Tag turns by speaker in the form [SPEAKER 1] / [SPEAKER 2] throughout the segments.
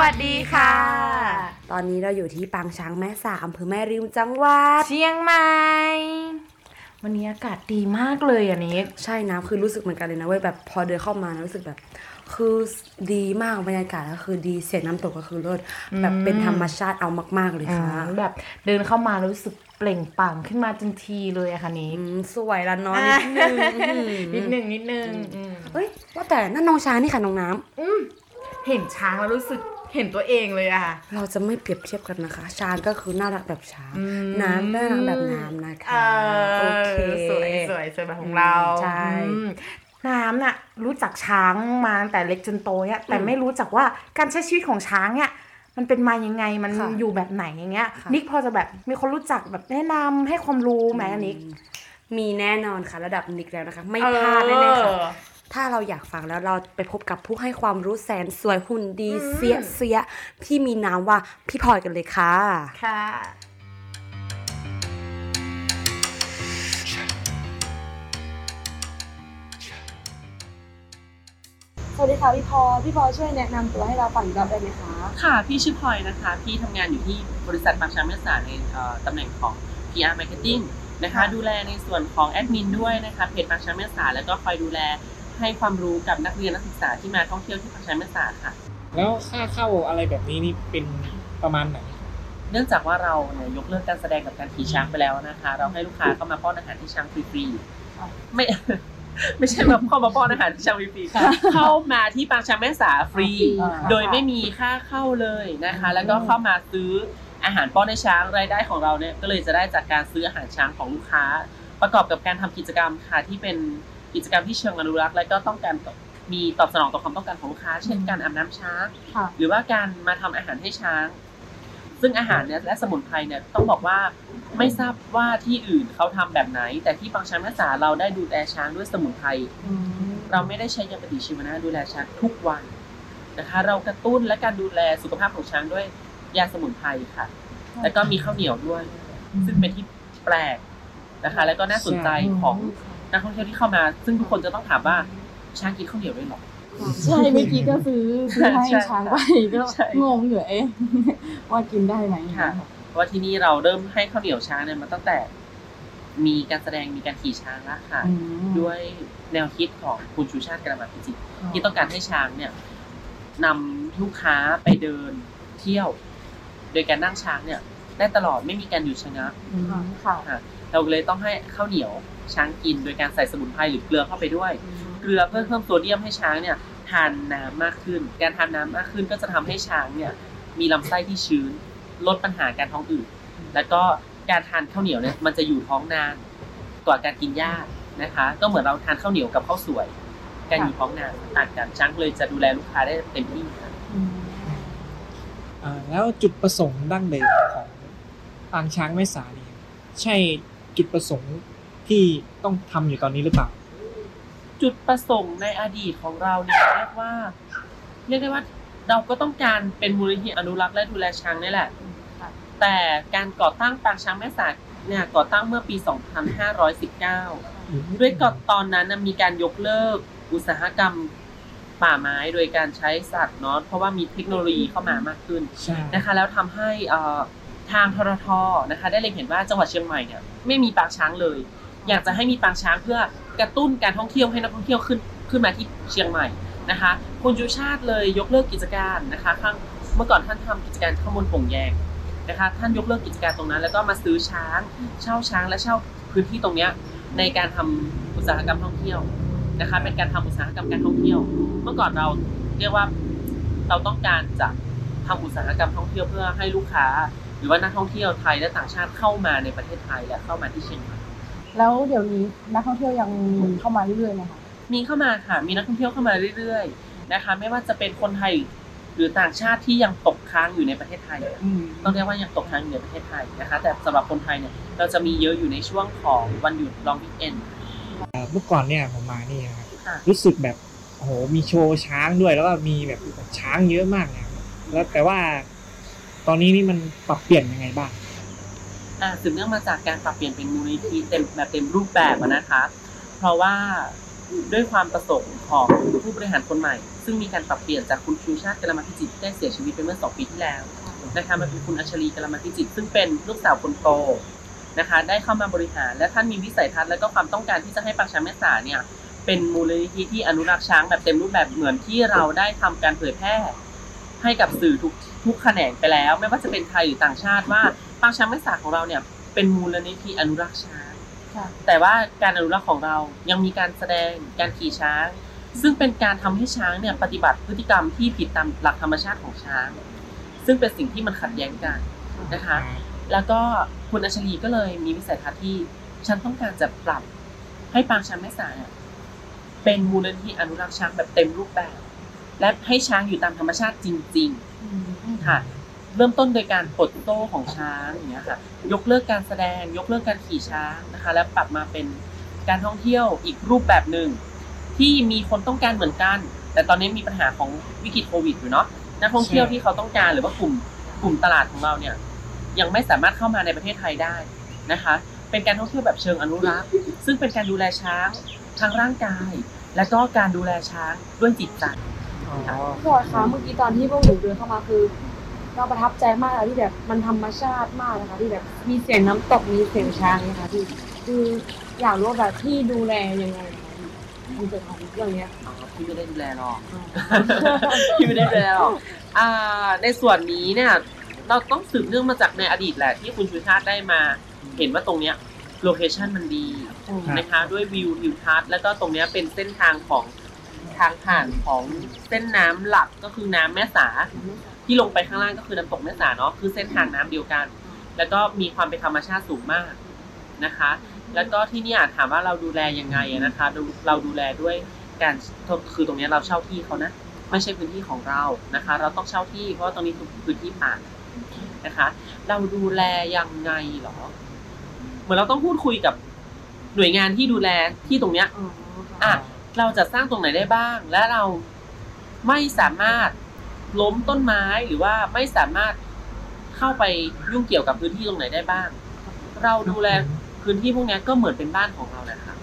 [SPEAKER 1] วัสดีค่ะ
[SPEAKER 2] ตอนนี้เราอยู่ที่ปางช้างแม่สาอำเภอแม่ริมจังหวัด
[SPEAKER 1] เชียงใหม่วันนี้อากาศดีมากเลยอันนี้
[SPEAKER 2] ใช่นะคือรู้สึกเหมือนกันเลยนะเว้ยแบบพอเดินเข้ามานะรู้สึกแบบ คือดีมากบรรยากาศก็คือดีเสียงน้ำตกก็คือเลิศแบบเป็นธรรมชาติเอามาก ๆเลยค่ะ
[SPEAKER 1] แบบเดินเข้ามารู้สึกเปล่งปลั่งขึ้นมาทันทีเลยอะค่ะนี้
[SPEAKER 2] อืมสวยละเน้อยนิดนึง
[SPEAKER 1] นิดนึงนิดนึงอืม
[SPEAKER 2] เอ้ยว่าแต่นั่นน้องช้างนี่ค่ะน้องน้ำ
[SPEAKER 1] เห็นช้างแล้วรู้สึก เห็นตัวเองเลยอะค่ะ
[SPEAKER 2] เราจะไม่เปรียบเทียบกันนะคะช้างก็คือน่ารักแบบช้าง
[SPEAKER 1] อืม
[SPEAKER 2] น้ำน่ารักแบบน้ำนะคะ
[SPEAKER 1] เอ
[SPEAKER 2] โอเค
[SPEAKER 1] สวยสวยสวยแบบของเรา
[SPEAKER 2] ใช่
[SPEAKER 1] อืมน้ำน่ะรู้จักช้างมาตั้งแต่เล็กจนโตเนี่ยแต่ไม่รู้จักว่าการใช้ชีวิตของช้างเนี่ยมันเป็นมายังไงมัน
[SPEAKER 2] ค่ะ
[SPEAKER 1] อยู่แบบไหนอย่างเงี้ย
[SPEAKER 2] ค่ะ
[SPEAKER 1] นิกพอจะแบบมีคนรู้จักแบบแนะนำให้ความรู้ไหมอันนิก
[SPEAKER 2] มีแน่นอนค่ะ ระดับนิกแล้วนะคะ ไม่พลาดแน่ๆค่ะ ถ้าเราอยากฟังแล้วเราไปพบกับผู้ให้ความรู้แสนสวยหุ่นดีเสียเสียที่มีนามว่าพี่พลอยกันเลยค่ะ
[SPEAKER 1] ค่ะ
[SPEAKER 2] สวัสดีค่ะพี่พลอยพี่พลอยช่วยแนะนำตัวให้เราฟังอีกรอบได้ไหมคะ
[SPEAKER 3] ค่ะ พี่ชื่อพลอยนะคะ พี่ทำงานอยู่ที่บริษัทปากช้างแม่สาในเอ่อตำแหน่งของ PR Marketing นะคะ
[SPEAKER 1] ค่ะ
[SPEAKER 3] ดูแลในส่วนของแอดมินด้วยนะคะ เพจปากช้างแม่สาแล้วก็คอยดูแล ให้ความรู้กับนักเรียนนักศึกษาที่มาท่องเที่ยวที่ปากช้างแม่สาค่ะ
[SPEAKER 4] แล้วค่าเข้าอะไรแบบนี้นี่เป็นประมาณไหน
[SPEAKER 3] เนื่องจากว่าเราเนี่ยยกเลิกการแสดงกับการขี่ช้างไปแล้วนะคะ เราให้ลูกค้าเข้ามาป้อนอาหารที่ช้างฟรีๆไม่ไม่ใช่มาเข้ามาป้อนอาหารที่ช้างฟรีๆเข้ามาที่ปางช้างแม่สาฟรี โดยไม่มีค่าเข้าเลยนะคะ แล้วก็เข้ามาซื้ออาหารป้อนให้ช้างรายได้ของเราเนี่ยก็เลยจะได้จากการซื้ออาหารช้างของลูกค้า ประกอบกับการทำกิจกรรมค่ะที่เป็น กิจกรรมที่เชิงอนุรักษ์ และก็ต้องการมีตอบสนองต่อความต้องการของลูกค้า เช่นการอาบน้ำช้าง
[SPEAKER 1] ค่ะ
[SPEAKER 3] หรือว่าการมาทำอาหารให้ช้าง ซึ่งอาหารเนี่ยและสมุนไพรเนี่ยต้องบอกว่าไม่ทราบว่าที่อื่นเขาทำแบบไหน แต่ที่ปางช้างแม่สาเราได้ดูแลช้างด้วยสมุนไพรเราไม่ได้ใช้ยาปฏิชีวนะดูแลช้างทุกวันนะคะเรากระตุ้นและการดูแลสุขภาพของช้างด้วยยาสมุนไพรค่ะ แล้วก็มีข้าวเหนียวด้วย ซึ่งเป็นที่แปลกนะคะ แล้วก็น่าสนใจของ นักท่องเที่ยวที่เข้ามา ซึ่งทุกคนจะต้องถามว่าช้างกินข้าวเหนียวด้วยเหรอ
[SPEAKER 5] ใช่เมื่อกี้ก็ซื้อซื้อให้
[SPEAKER 3] ใช่
[SPEAKER 5] ช้างไปก็
[SPEAKER 3] ใช่
[SPEAKER 5] งงอยู่เอ๊ะว่ากินได้ไหม
[SPEAKER 3] ค่ะเพราะว่าที่นี่เราเริ่มให้ข้าวเหนียวช้างเนี่ยมาตั้งแต่มีการแสดงมีการขี่ช้างแล้วค่ะ
[SPEAKER 5] อืม
[SPEAKER 3] ด้วยแนวคิดของคุณชูชาติกระมาพิจิตรที่ต้องการให้ช้างเนี่ยนำลูกค้าไปเดินเที่ยว โดยการนั่งช้างเนี่ย ได้ตลอดไม่มีการหยุดชะงัก
[SPEAKER 5] อืมค่ะ
[SPEAKER 3] ค่ะ เราเลยต้องให้ข้าวเหนียวช้างกินโดยการใส่สมุนไพรหรือเกลือเข้าไปด้วย เกลือเพื่อเพิ่มโซเดียมให้ช้างเนี่ยทานน้ำมากขึ้น การทานน้ำมากขึ้นก็จะทำให้ช้างเนี่ยมีลำไส้ที่ชื้น ลดปัญหาการท้องอืดแล้วก็การทานข้าวเหนียวเนี่ยมันจะอยู่ท้องนานกว่าการกินหญ้านะคะ ก็เหมือนเราทานข้าวเหนียวกับข้าวสวย การอยู่ท้องนานต่างกันช้างเลยจะดูแลลูกค้าได้เต็มที่ค่ะ
[SPEAKER 4] อ่าแล้วจุดประสงค์ดั้งเดิมของปางช้างแม่สาเนี่ยใช่ จุดประสงค์ที่ต้องทำอยู่ตอนนี้หรือเปล่า
[SPEAKER 3] จุดประสงค์ในอดีตของเราเนี่ยเรียกว่า เรียกได้ว่าเราก็ต้องการเป็นมูลนิธิอนุรักษ์และดูแลช้างนี่แหละ แต่การก่อตั้งปางช้างแม่สาเนี่ยก่อตั้งเมื่อปี 2519 ด้วยก่อนตอนนั้นน่ะมีการยกเลิกอุตสาหกรรมป่าไม้โดยการใช้สัตว์เนาะเพราะว่ามีเทคโนโลยีเข้ามามากขึ้น
[SPEAKER 4] ใช่
[SPEAKER 3] นะคะ แล้วทำให้เอ่อ ทางทรทนะคะได้เล็งเห็นว่าจังหวัดเชียงใหม่เนี่ยไม่มีปางช้างเลย อยากจะให้มีปางช้างเพื่อกระตุ้นการท่องเที่ยวให้นักท่องเที่ยวขึ้นขึ้นมาที่เชียงใหม่นะคะคุณชูชาติเลยยกเลิกกิจการนะคะข้างเมื่อก่อนท่านทำกิจการข้างบนป่งแยงนะคะท่านยกเลิกกิจการตรงนั้น แล้วก็มาซื้อช้าง เช่าช้างและเช่าพื้นที่ตรงนี้ในการทำอุตสาหกรรมท่องเที่ยวนะคะเป็นการทำอุตสาหกรรมการท่องเที่ยว เมื่อก่อนเราเรียกว่าเราต้องการจะทำอุตสาหกรรมท่องเที่ยวเพื่อให้ลูกค้า หรือว่านักท่องเที่ยวไทยและต่างชาติเข้ามาในประเทศไทยและเข้ามาที่เชียงใหม่
[SPEAKER 5] แล้วเดี๋ยวนี้นักท่องเที่ยวยังมีเข้ามาเรื่อยๆไหมคะ
[SPEAKER 3] มีเข้ามาค่ะ มีนักท่องเที่ยวเข้ามาเรื่อยๆนะคะ ไม่ว่าจะเป็นคนไทยหรือต่างชาติที่ยังตกค้างอยู่ในประเทศไทยต้องเรียกว่ายังตกค้างอยู่ในประเทศไทยนะคะ แต่สำหรับคนไทยเนี่ยเราจะมีเยอะอยู่ในช่วงของวันหยุดลองวิกเอน
[SPEAKER 4] เมื่อก่อนเนี่ยผมมานี่นะครับ
[SPEAKER 3] ค่ะ
[SPEAKER 4] รู้สึกแบบโอ้โหมีโชว์ช้างด้วยแล้วก็มีแบบช้างเยอะมากนะครับแล้วแต่ว่า ตอนนี้นี่มันปรับเปลี่ยนยังไงบ้าง
[SPEAKER 3] อ่าสืบเนื่องมาจากการปรับเปลี่ยนเป็นมูลนิธิเต็มแบบเต็มรูปแบบอะนะคะ เพราะว่าด้วยความประสงค์ของผู้บริหารคนใหม่ ซึ่งมีการปรับเปลี่ยนจากคุณชูชาติกลมาพิจิตที่ได้เสียชีวิตไปเมื่อสองปีที่แล้วนะคะมาเป็นคุณอัชลีกลมาพิจิต ซึ่งเป็นลูกสาวคนโตนะคะได้เข้ามาบริหารและท่านมีวิสัยทัศน์และก็ความต้องการที่จะให้ปางช้างแม่สาเนี่ยเป็นมูลนิธิที่อนุรักษ์ช้างแบบเต็มรูปแบบเหมือนที่เราได้ทำการเผยแพร่ให้กับสื่อทุก ทุกแขนงไปแล้ว ไม่ว่าจะเป็นไทยหรือต่างชาติว่าปางช้างแม่สาของเราเนี่ยเป็นมูลนิธิอนุรักษ์ช้าง
[SPEAKER 5] ค่ะ
[SPEAKER 3] แต่ว่าการอนุรักษ์ของเรายังมีการแสดงการขี่ช้าง ซึ่งเป็นการทำให้ช้างเนี่ยปฏิบัติพฤติกรรมที่ผิดตามหลักธรรมชาติของช้าง ซึ่งเป็นสิ่งที่มันขัดแย้งกันนะคะ แล้วก็คุณอัญชลีก็เลยมีวิสัยทัศน์ที่ฉันต้องการจะปรับให้ปางช้างแม่สายเนี่ยเป็นมูลนิธิอนุรักษ์ช้างแบบเต็มรูปแบบ และให้ช้างอยู่ตามธรรมชาติจริง ๆ ค่ะ เริ่มต้นโดยการปลดโซ่ของช้างอย่างเงี้ยค่ะ ยกเลิกการแสดง ยกเลิกการขี่ช้างนะคะ และปรับมาเป็นการท่องเที่ยวอีกรูปแบบหนึ่งที่มีคนต้องการเหมือนกัน แต่ตอนนี้มีปัญหาของวิกฤตโควิดอยู่เนาะนักท่องเที่ยว
[SPEAKER 4] ใช่
[SPEAKER 3] ที่เขาต้องการหรือว่ากลุ่มกลุ่มตลาดของเราเนี่ย ยังไม่สามารถเข้ามาในประเทศไทยได้นะคะ เป็นการท่องเที่ยวแบบเชิงอนุรักษ์ ซึ่งเป็นการดูแลช้างทางร่างกาย และก็การดูแลช้างด้วยจิตใจ
[SPEAKER 4] อ๋อ
[SPEAKER 2] พี่บอยคะเมื่อกี้ตอนที่พวกหนูเดินเข้ามาคือ เราประทับใจมากเลยที่แบบมันธรรมชาติมากนะคะ ที่แบบมีเสียงน้ำตกมีเสียงช้างนะคะที่คืออยากรู้ว่าแบบที่ดูแลยังไงนะคะที่ในส่วนของเรื่องเนี้ย
[SPEAKER 3] อ๋อพี่ไม่ได้ดูแลหรอกพี่ไม่ได้ดูแลหรอกอ่าในส่วนนี้เนี่ย เราต้องสืบเนื่องมาจากในอดีตแหละ ที่คุณชูชาติได้มา เห็นว่าตรงเนี้ยโลเคชันมันดีนะคะด้วยวิวทิวทัศน์แล้วก็ตรงเนี้ยเป็นเส้นทางของ ทางผ่านของเส้นน้ำหลักก็คือน้ำแม่สา ที่ลงไปข้างล่างก็คือน้ำตกแม่สาเนาะคือเส้นทางน้ำเดียวกัน แล้วก็มีความเป็นธรรมชาติสูงมากนะคะ แล้วก็ที่เนี่ยถามว่าเราดูแลยังไงอะนะคะเราเราดูแลด้วยการคือตรงเนี้ยเราเช่าที่เขานะไม่ใช่พื้นที่ของเรานะคะ เราต้องเช่าที่เพราะว่าตรงนี้คือพื้นที่ป่านะคะ เราดูแลยังไงเหรอ เหมือนเราต้องพูดคุยกับหน่วยงานที่ดูแลที่ตรงเนี้ยอะ เราจะสร้างตรงไหนได้บ้าง และเราไม่สามารถล้มต้นไม้หรือว่าไม่สามารถเข้าไปยุ่งเกี่ยวกับพื้นที่ตรงไหนได้บ้าง เราดูแลพื้นที่พวกนี้ก็เหมือนเป็นบ้านของเราแหละคะ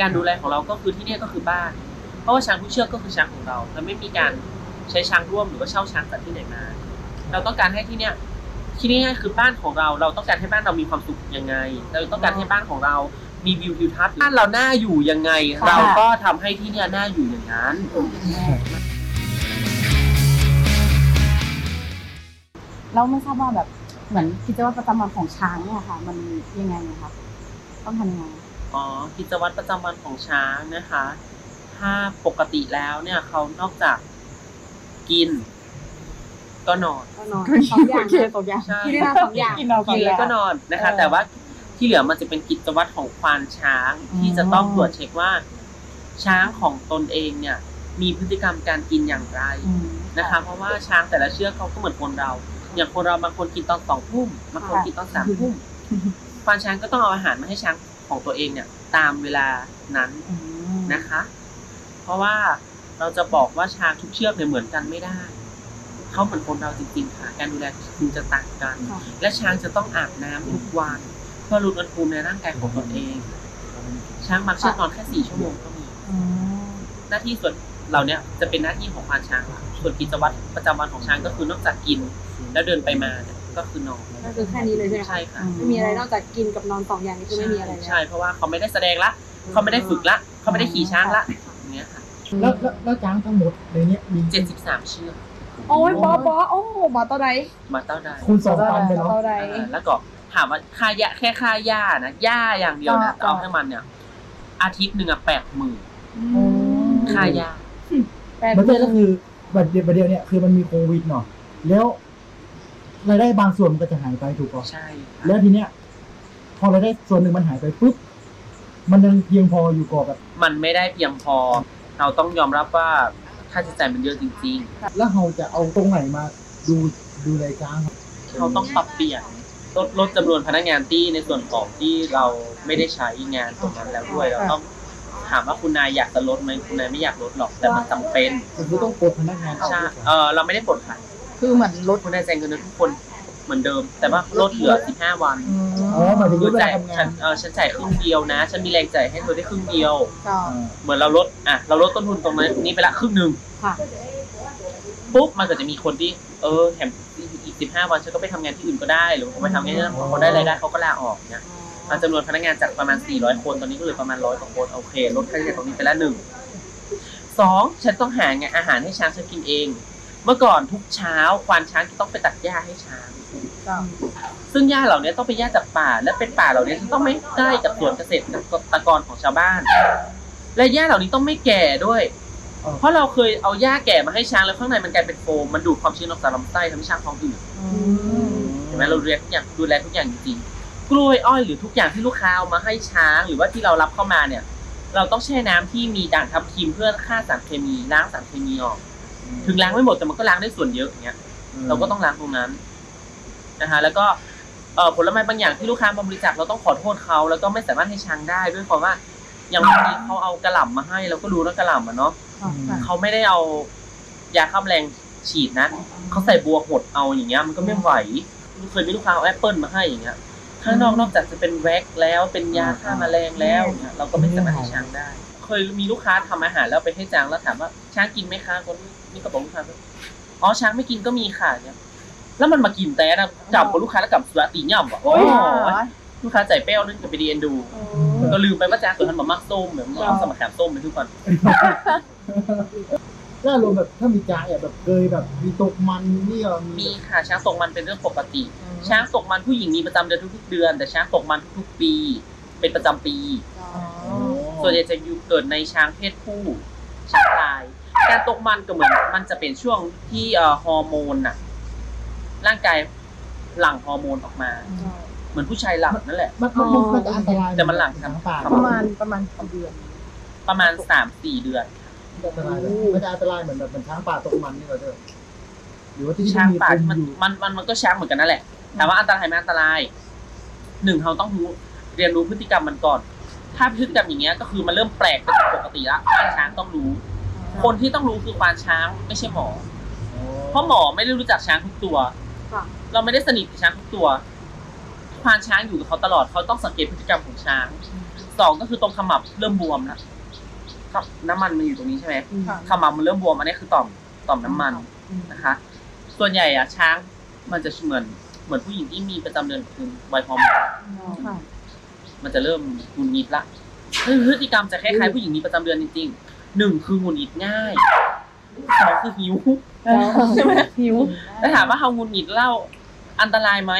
[SPEAKER 3] การดูแลของเราก็คือที่นี่ก็คือบ้าน เพราะว่าช้างผู้เชือกก็คือช้างของเราเราไม่มีการใช้ช้างร่วมหรือว่าเช่าช้างจากที่ไหนมา เราต้องการให้ที่เนี่ยที่นี่คือบ้านของเรา เราต้องการให้บ้านเรามีความสุขยังไง เราต้องการให้บ้านของเรา มีวิวทิวทัศน์บ้านเราน่าอยู่ยังไง
[SPEAKER 5] ค่ะ
[SPEAKER 3] เราก็ทำให้ที่เนี่ยน่าอยู่อย่างนั้น
[SPEAKER 5] แล้วไม่ทราบว่าแบบเหมือนกิจวัตรประจำวันของช้างเนี่ยค่ะ มันยังไงนะคะต้องทำยังไง
[SPEAKER 3] อ๋อกิจวัตรประจำวันของช้างนะคะ ถ้าปกติแล้วเนี่ยเขานอกจากกิน ก็นอน
[SPEAKER 2] ก็นอนสองอย่าง
[SPEAKER 5] โอเคสองอย่าง
[SPEAKER 3] ใช่
[SPEAKER 2] ที่ได้มาสองอย่าง
[SPEAKER 5] กินนอนสอง
[SPEAKER 3] กิน
[SPEAKER 5] อ
[SPEAKER 3] แล้ว
[SPEAKER 5] ย่าง
[SPEAKER 3] ก็นอนนะคะ
[SPEAKER 5] เออ
[SPEAKER 3] แต่ว่า ที่เหลือมันจะเป็นกิจวัตรของควานช้างที่จะต้อง
[SPEAKER 5] อืม
[SPEAKER 3] ตรวจเช็คว่า ช้างของตนเองเนี่ย มีพฤติกรรมการกินอย่างไร
[SPEAKER 5] อืม
[SPEAKER 3] นะคะ เพราะว่าช้างแต่ละเชือกเขาก็เหมือนคนเรา อย่างคนเราบางคนกินตอนสองทุ่มบางคนกินตอนสามทุ่มควานช้างก็ต้องเอาอาหารมาให้ช้างของตัวเองเนี่ย ตามเวลานั้น
[SPEAKER 5] อืม
[SPEAKER 3] นะคะ เพราะว่าเราจะบอกว่าช้างทุกเชือกเนี่ยเหมือนกันไม่ได้เขาเหมือนคนเราจริงๆค่ะ การดูแลจึงจะต่างกัน
[SPEAKER 5] ค่ะ
[SPEAKER 3] และช้างจะต้องอาบน้ำทุกวัน เพื่อลดอุณหภูมิในร่างกายของตนเอง ช้างบางเชือกนอนแค่สี่ชั่วโมงก็มี
[SPEAKER 5] อืม
[SPEAKER 3] หน้าที่ส่วนเหล่าเนี้ยจะเป็นหน้าที่ของควานช้างค่ะส่วนกิจวัตรประจำวันของช้างก็คือนอกจากกิน แล้วเดินไปมาเนี่ยก็คือนอน
[SPEAKER 2] ก็คือแค่นี้เลยใช่ไหมคะ
[SPEAKER 3] ใช่ค่ะ
[SPEAKER 2] ไม่มีอะไรนอกจากกินกับนอนสองอย่างนี้คือไม่มีอะไรแล้ว
[SPEAKER 3] ใช่เพราะว่าเขาไม่ได้แสดงละเขาไม่ได้ฝึกละเขาไม่ได้ขี่ช้างละอย่างเงี้ยค่ะ
[SPEAKER 6] แล้วแล้วแล้วช้างทั้งหมดในเนี้ยมี
[SPEAKER 3] เจ็ดสิบสามเชือก
[SPEAKER 2] โอ้ยบอบอโอ้มาตอนไหน
[SPEAKER 3] มาเต้าได้
[SPEAKER 6] คูณสองตันไป
[SPEAKER 2] ต
[SPEAKER 6] เนาะ
[SPEAKER 2] อนไหน
[SPEAKER 3] อ่าแล้วก็ ถามว่าค่าหญ้าแค่ค่าหญ้านะหญ้าอย่างเดียวนะ
[SPEAKER 5] ก็
[SPEAKER 3] เอาให้มันเนี่ย อาทิตย์หนึ่งอะแปดหมื่น
[SPEAKER 5] อืม
[SPEAKER 3] ค่าหญ้า
[SPEAKER 2] แปด
[SPEAKER 6] มันไม่ก็คือบัดเดียวบัดเดียวเนี่ยคือมันมีโควิดเนาะแล้วรายได้บางส่วนมันก็จะหายไปถูกป่ะ
[SPEAKER 3] ใช่ค่ะ
[SPEAKER 6] แล้วทีเนี้ย พอรายได้ส่วนหนึ่งมันหายไปปุ๊บมันยังเพียงพออยู่กับแบบ
[SPEAKER 3] มันไม่ได้เพียงพอ เราต้องยอมรับว่าค่าใช้จ่ายมันเยอะจริง
[SPEAKER 6] แล้วเราจะเอาตรงไหนมาดูดูรายจ้างครับ
[SPEAKER 3] ๆเขาต้องปรับเปลี่ยน ลดลดจำนวนพนักงานที่ในส่วนของที่เราไม่ได้ใช้งานตรงนั้นแล้วด้วยเราต้องถามว่าคุณนายอยากจะลดไหมคุณนายไม่อยากลดหรอกแต่มันจำเป็น
[SPEAKER 6] ก็คือต้องปลดพนักงานออก
[SPEAKER 3] ใช่
[SPEAKER 6] ด้วย
[SPEAKER 3] เออเราไม่ได้ปลดค่ะ
[SPEAKER 5] คือเหมือนลด
[SPEAKER 3] คุณนายแจ้งเงินเดือนทุกคนเหมือนเดิม แต่ว่าลดเหลือ 15 วัน
[SPEAKER 6] อ๋อหมายถึง
[SPEAKER 3] คือ
[SPEAKER 6] เวลา
[SPEAKER 3] จ่าย
[SPEAKER 6] ทำงา
[SPEAKER 3] ฉั
[SPEAKER 6] น
[SPEAKER 3] นเออฉันจ่ายครึ่งเดียวนะ ฉันมีแรงจ่ายให้เธอได้ครึ่งเดียว
[SPEAKER 5] ก็
[SPEAKER 6] อ่า
[SPEAKER 3] เหมือนเราลดอะเราลดต้นทุนตรงนี้ไปละครึ่งหนึ่ง
[SPEAKER 5] ค่ะ
[SPEAKER 3] ปุ๊บมันก็จะมีคนที่ เออแถม อีก15วันฉันก็ไปทำงานที่อื่นก็ได้ หรือว่าไปทำงานที่นั่นเขาได้รายได้เขาก็ลาออกเนี่ยเอาจำนวนพนักงานจากประมาณ 400 คน ตอนนี้ก็เหลือประมาณร้อยกว่าคนโอเคลดค่าใช้จ่ายตรงนี้ไปละหนึ่งสองฉันต้องหางานอาหารให้ช้างฉันกินเอง เมื่อก่อนทุกเช้าควานช้างจะต้องไปตัดหญ้าให้ช้าง ซึ่งหญ้าเหล่านี้ต้องเป็นหญ้าจากป่า และเป็นป่าเหล่านี้ที่ต้องไม่ใกล้กับสวนเกษตรกรของชาวบ้าน และหญ้าเหล่านี้ต้องไม่แก่ด้วย เพราะเราเคยเอาหญ้าแก่มาให้ช้างแล้วข้างในมันกลายเป็นโฟมมันดูดความชื้นออกจากลำไส้ทำให้ช้างท้องอืดเห็นไหมเราดูแลทุกอย่างดูแลทุกอย่างจริงๆกล้วยอ้อยหรือทุกอย่างที่ลูกค้าเอามาให้ช้าง หรือว่าที่เรารับเข้ามาเนี่ย เราต้องแช่น้ำที่มีด่างทับทิมเพื่อฆ่าสารเคมีล้างสารเคมีออก ถึงล้างไม่หมดแต่มันก็ล้างได้ส่วนเยอะอย่างเงี้ยเราก็ต้องล้างตรงนั้นนะฮะแล้วก็เอ่อผลไม้บางอย่างที่ลูกค้ามาบริจาคเราต้องขอโทษเขาแล้วก็ไม่สามารถให้ช้างได้ด้วยเพราะว่าอย่างบางทีเขาเอากระหล่ำมาให้เราก็รู้นะกระหล่ำอะเนาะ เขาไม่ได้เอายาฆ่าแมลงฉีดนะเขาใส่บัวหดเอาอย่างเงี้ย มันก็ไม่ไหวเคยมีลูกค้าเอาแอปเปิลมาให้อย่างเงี้ยข้างนอกนอกจากจะเป็นแว็กแล้วเป็นยาฆ่าแมลงแล้วเนี่ยเราก็ไม่สามารถให้ช้างได้ เคยมีลูกค้าทำอาหารแล้วไปให้ช้างแล้วถามว่าช้างกินไหมคะคนนี้ก็บอกลูกค้าว่าอ๋อช้างไม่กินก็มีค่ะเนี่ยแล้วมันมากินแต่นะจับกับลูกค้าแล้วกับสุราตีย่ำอะโอ้ย ลูกค้าใจเป้วนึงจะไปดีเอ็นดูก็ลืมไปว่าจ้าตัวท่านมามักส้มแบบเอาสมัครแขมส้มไปทุกคน
[SPEAKER 6] ถ้าลงแบบถ้ามีจ่ายอะแบบเคยแบบมีตกมันนี่ก็
[SPEAKER 3] มีค่ะช้างตกมันเป็นเรื่องปกติ ช้างตกมันผู้หญิงมีประจำเดือนทุกๆเดือน แต่ช้างตกมันทุกๆปี เป็นประจำปีส่วนใหญ่จะอยู่เกิดในช้างเพศผู้ช้างลายการตกมันก็เหมือนมันจะเป็นช่วงที่เอ่อฮอร์โมนน่ะ ร่างกายหลั่งฮอร์โมนออกมา เหมือนผู้ชายหลั่งนั่นแหละ
[SPEAKER 6] มันมันมันมันจะอันตราย
[SPEAKER 3] แต่มันหลัง
[SPEAKER 6] ช้างป่า
[SPEAKER 5] ประมาณประมาณกี่เดือน
[SPEAKER 3] ประมาณสามสี่เดือน
[SPEAKER 6] มันจะอันตรายเลยมันจะอันตรายเหมือนแบบเหมือนช้างป่าตกมันนี่ก็เถอะหรือว่าที่
[SPEAKER 3] ช้าง
[SPEAKER 6] มี
[SPEAKER 3] ป่า
[SPEAKER 6] เป็น
[SPEAKER 3] ที่มัน
[SPEAKER 6] อยู่
[SPEAKER 3] มันมันมันก็ช้างเหมือนกันนั่นแหละถามว่าอันตรายไหมอันตรายหนึ่งเราต้องรู้เรียนรู้พฤติกรรมมันก่อน ถ้าพฤติกรรมอย่างเงี้ยก็คือมันเริ่มแปลกเป็นปกติละควานช้างต้องรู้ คนที่ต้องรู้คือควานช้างไม่ใช่หมอ เพราะหมอไม่ได้รู้จักช้างทุกตัว
[SPEAKER 2] ค่ะ
[SPEAKER 3] เราไม่ได้สนิทกับช้างทุกตัว ควานช้างอยู่กับเขาตลอดเขาต้องสังเกตพฤติกรรมของช้างสองก็คือตรงขมับเริ่มบวมแล้วครับน้ำมันมันอยู่ตรงนี้ใช่ไหม
[SPEAKER 5] ค่ะ
[SPEAKER 3] ขมับมันเริ่มบวมอันนี้คือต่อมต่อมน้ำมันนะคะ ส่วนใหญ่อะช้างมันจะเหมือนเหมือนผู้หญิงที่มีประจำเดือนคือวัยฮอร์โมน
[SPEAKER 5] ค่ะ
[SPEAKER 3] มันจะเริ่มหงุดหงิดละพฤติกรรมจะคล้ายๆผู้หญิงมีประจำเดือนจริงๆหนึ่งคือหงุดหงิดง่ายสองคือหิวใช่ไหม
[SPEAKER 5] หิว
[SPEAKER 3] แล้วถามว่าเขาหงุดหงิดเล่าอันตรายไหม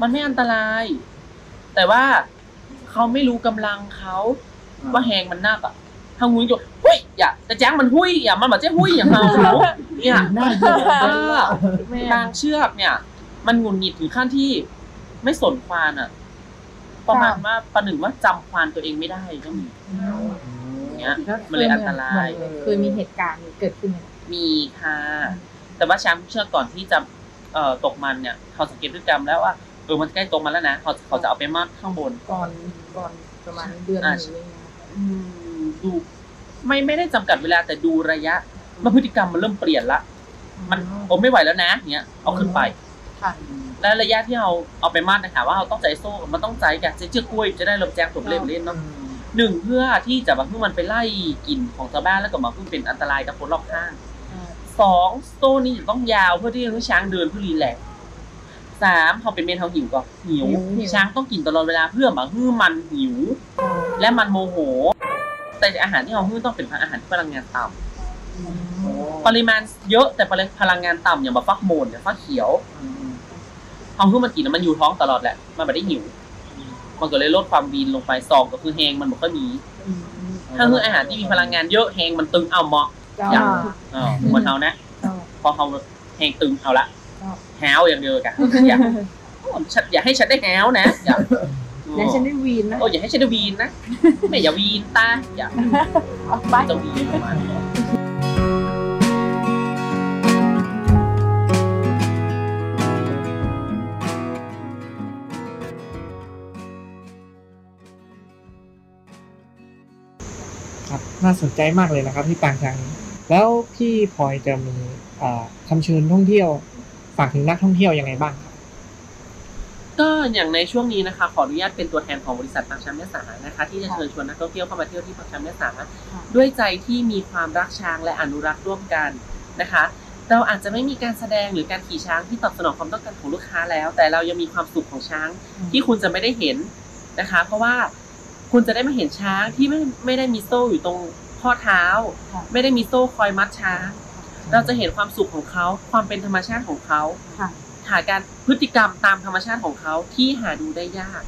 [SPEAKER 3] มันไม่อันตราย แต่ว่าเขาไม่รู้กำลังเขาว่าแหงมันนักอะเขาหงุดหงิดอยู่หุ้ยอย่าแต่แจ้งมันหุ้ยอย่ามันแบบเจ๊หุ้ยอย่างเราเนี่ย
[SPEAKER 6] หน้าเยอะ
[SPEAKER 3] เออบางเชือกเนี่ย มันหงุดหงิดถึงขั้นที่ไม่สนควานอะ ประมาณว่าประหนึ่งว่าจำควานตัวเองไม่ได้ก็มีอย่างเงี้ยมันเลยอันตราย
[SPEAKER 5] เคยมีเหตุการณ์เกิดขึ้นไหม
[SPEAKER 3] มีค่ะ แต่ว่าช้างเชือกก่อนที่จะเอ่อตกมันเนี่ย เขาสังเกตพฤติกรรมแล้วว่า เออมันใกล้ตกมันแล้วนะเขาเขาจะเอาไปมัดข้างบน
[SPEAKER 5] ก่อนก่อนประมาณเดือนห
[SPEAKER 3] อ่า
[SPEAKER 5] นึ่งอะไรเงี้ย
[SPEAKER 3] อืมดูไม่ไม่ได้จำกัดเวลาแต่ดูระยะว่าพฤติกรรมมันเริ่มเปลี่ยนละ มันผมไม่ไหวแล้วนะเนี้ยเอาขึ้นไป
[SPEAKER 5] ค่ะ
[SPEAKER 3] แล้วระยะที่เราเอาไปมัดนะคะว่าเราต้องใจโซ่มันต้องใจกับใจเชือกกล้วยจะได้ลมแจ้งตัวเล่นเล่นเนาะหนึ่งเพื่อที่จะมาเพื่อมันไปไล่กลิ่นของชาวบ้านแล้วก็มาเพื่อเป็นอันตรายกับคนรอบข้างสองโซ่นี้จะต้องยาวเพื่อที่จะให้ช้างเดินเพื่อรีแลกซ์ สามพอเป็นเมนเขาหิวก็หิว
[SPEAKER 5] หิว
[SPEAKER 3] ช้างต้องกินตลอดเวลาเพื่อมาให้มันหิว และมันโมโห แต่อาหารที่เราให้ต้องเป็นอาหารที่พลังงานต่ำปริมาณเยอะแต่พลังงานต่ำอย่างแบบฟักโมนเนี่ยฟักเขียวเอาให้มันกินแล้วมันอยู่ท้องตลอดแหละ มันไม่ได้หิว มันก็เลยลดความวีนลงไปสองก็คือแหงมันไม่ค่อยมีถ้าคืออาหารที่มีพลังงานเยอะแหงมันตึงเอาเหมาะ
[SPEAKER 5] จ้า
[SPEAKER 3] อย่างเออเหมือนเอานะ
[SPEAKER 5] จ้า
[SPEAKER 3] พอเขาแหงตึงเอาละ
[SPEAKER 5] จ้า
[SPEAKER 3] แหแฮวอย่างเดียวกันอย่าโอ้ฉันอย่าให้ฉันได้แฮวนะอย่า
[SPEAKER 2] แล้วฉันได้วีนนะ
[SPEAKER 3] โอ้อย่าให้ฉันได้วีนนะไม่อย่าวีนตาอย่า
[SPEAKER 5] เอาไป
[SPEAKER 3] จะวีนประมาณนี้
[SPEAKER 4] ครับน่าสนใจมากเลยนะครับที่ปางช้างนี้แล้วพี่พลอยจะมีอ่าคำเชิญท่องเที่ยว ฝากถึงนักท่องเที่ยวยังไงบ้างครับ
[SPEAKER 3] ก็อย่างในช่วงนี้นะคะ ขออนุญาตเป็นตัวแทนของบริษัทปางช้างแม่สานะคะ ที่จะเชิญชวนนักท่องเที่ยวเข้ามาเที่ยวที่ปางช้างแม่สาด้วยใจที่มีความรักช้างและอนุรักษ์ร่วมกันนะคะ เราอาจจะไม่มีการแสดงหรือการขี่ช้างที่ตอบสนองความต้องการของลูกค้าแล้ว แต่เรายังมีความสุขของช้างที่คุณจะไม่ได้เห็นนะคะ เพราะว่าคุณจะได้มาเห็นช้างที่ไม่ไม่ได้มีโซ่อยู่ตรงข้อเท้า
[SPEAKER 5] ค่ะ
[SPEAKER 3] ไม่ได้มีโซ่คอยมัดช้าง เราจะเห็นความสุขของเขาความเป็นธรรมชาติของเขา
[SPEAKER 5] ค่ะ
[SPEAKER 3] หาการพฤติกรรมตามธรรมชาติของเขาที่หาดูได้ยาก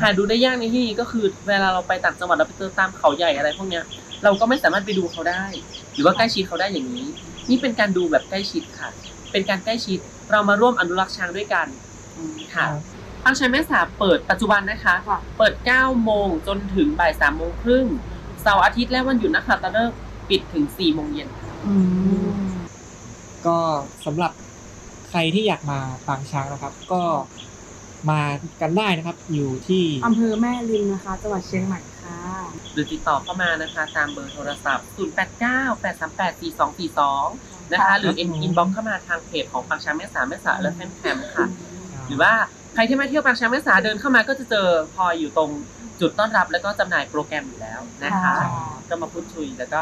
[SPEAKER 3] หาดูได้ยากในที่นี้ก็คือ เวลาเราไปต่างจังหวัดเราไปเจอตามเขาใหญ่อะไรพวกเนี้ย เราก็ไม่สามารถไปดูเขาได้ หรือว่าใกล้ชิดเขาได้อย่างนี้ นี่เป็นการดูแบบใกล้ชิดค่ะ เป็นการใกล้ชิดเรามาร่วมอนุรักษ์ช้างด้วยกันค่ะทางชัยแม่สาเปิดปัจจุบันนะคะ
[SPEAKER 5] ค่ะ
[SPEAKER 3] เปิด 9 โมงจนถึงบ่าย3โมงครึ่งเสาร์อาทิตย์และวันหยุดนะคะจะเลิกปิดถึง 4 โมงเย็นค่ะ
[SPEAKER 5] อืม
[SPEAKER 4] ก็สำหรับใครที่อยากมาปางช้างนะครับ ก็มากันได้นะครับ อยู่ที่
[SPEAKER 2] อำเภอแม่ริมนะคะ จังหวัดเชียงใหม่ค่ะ
[SPEAKER 3] หรือติดต่อเข้ามานะคะ ตามเบอร์โทรศัพท์ 089 838 4242 นะคะ หรือ in inbox เข้ามาทางเพจของปางช้างแม่สาแม่สาและ Elephant Camp ค่ะ หรือว่าใครที่มาเที่ยวปางช้างแม่สาเดินเข้ามาก็จะเจอพลอยอยู่ตรงจุดต้อนรับแล้วก็จำหน่ายโปรแกรมอยู่แล้วนะคะ
[SPEAKER 5] ค่ะ
[SPEAKER 3] ก็มาพูดคุยแล้วก็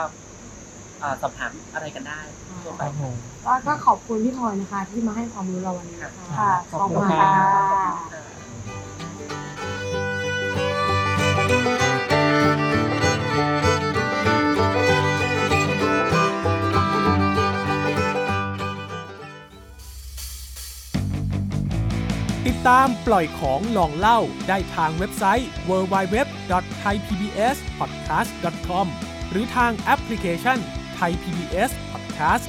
[SPEAKER 3] เอ่อสอบถามอะไรกันได้ ทั่ว
[SPEAKER 4] ค
[SPEAKER 3] ไป
[SPEAKER 4] รับผม
[SPEAKER 2] ก็ก็ขอบคุณพี่พลอยนะคะ ที่มาให้ความรู้เราวันนี้นะคะ
[SPEAKER 5] ค่ะ
[SPEAKER 4] ขอบ
[SPEAKER 5] ขอบ
[SPEAKER 4] คุ
[SPEAKER 5] คุณณ
[SPEAKER 4] ครั
[SPEAKER 5] ค่ะ
[SPEAKER 4] บ
[SPEAKER 7] ติดตามปล่อยของลองเล่าได้ทางเว็บไซต์ www.thaipbspodcast.com หรือทางแอปพลิเคชัน Thai PBS Podcast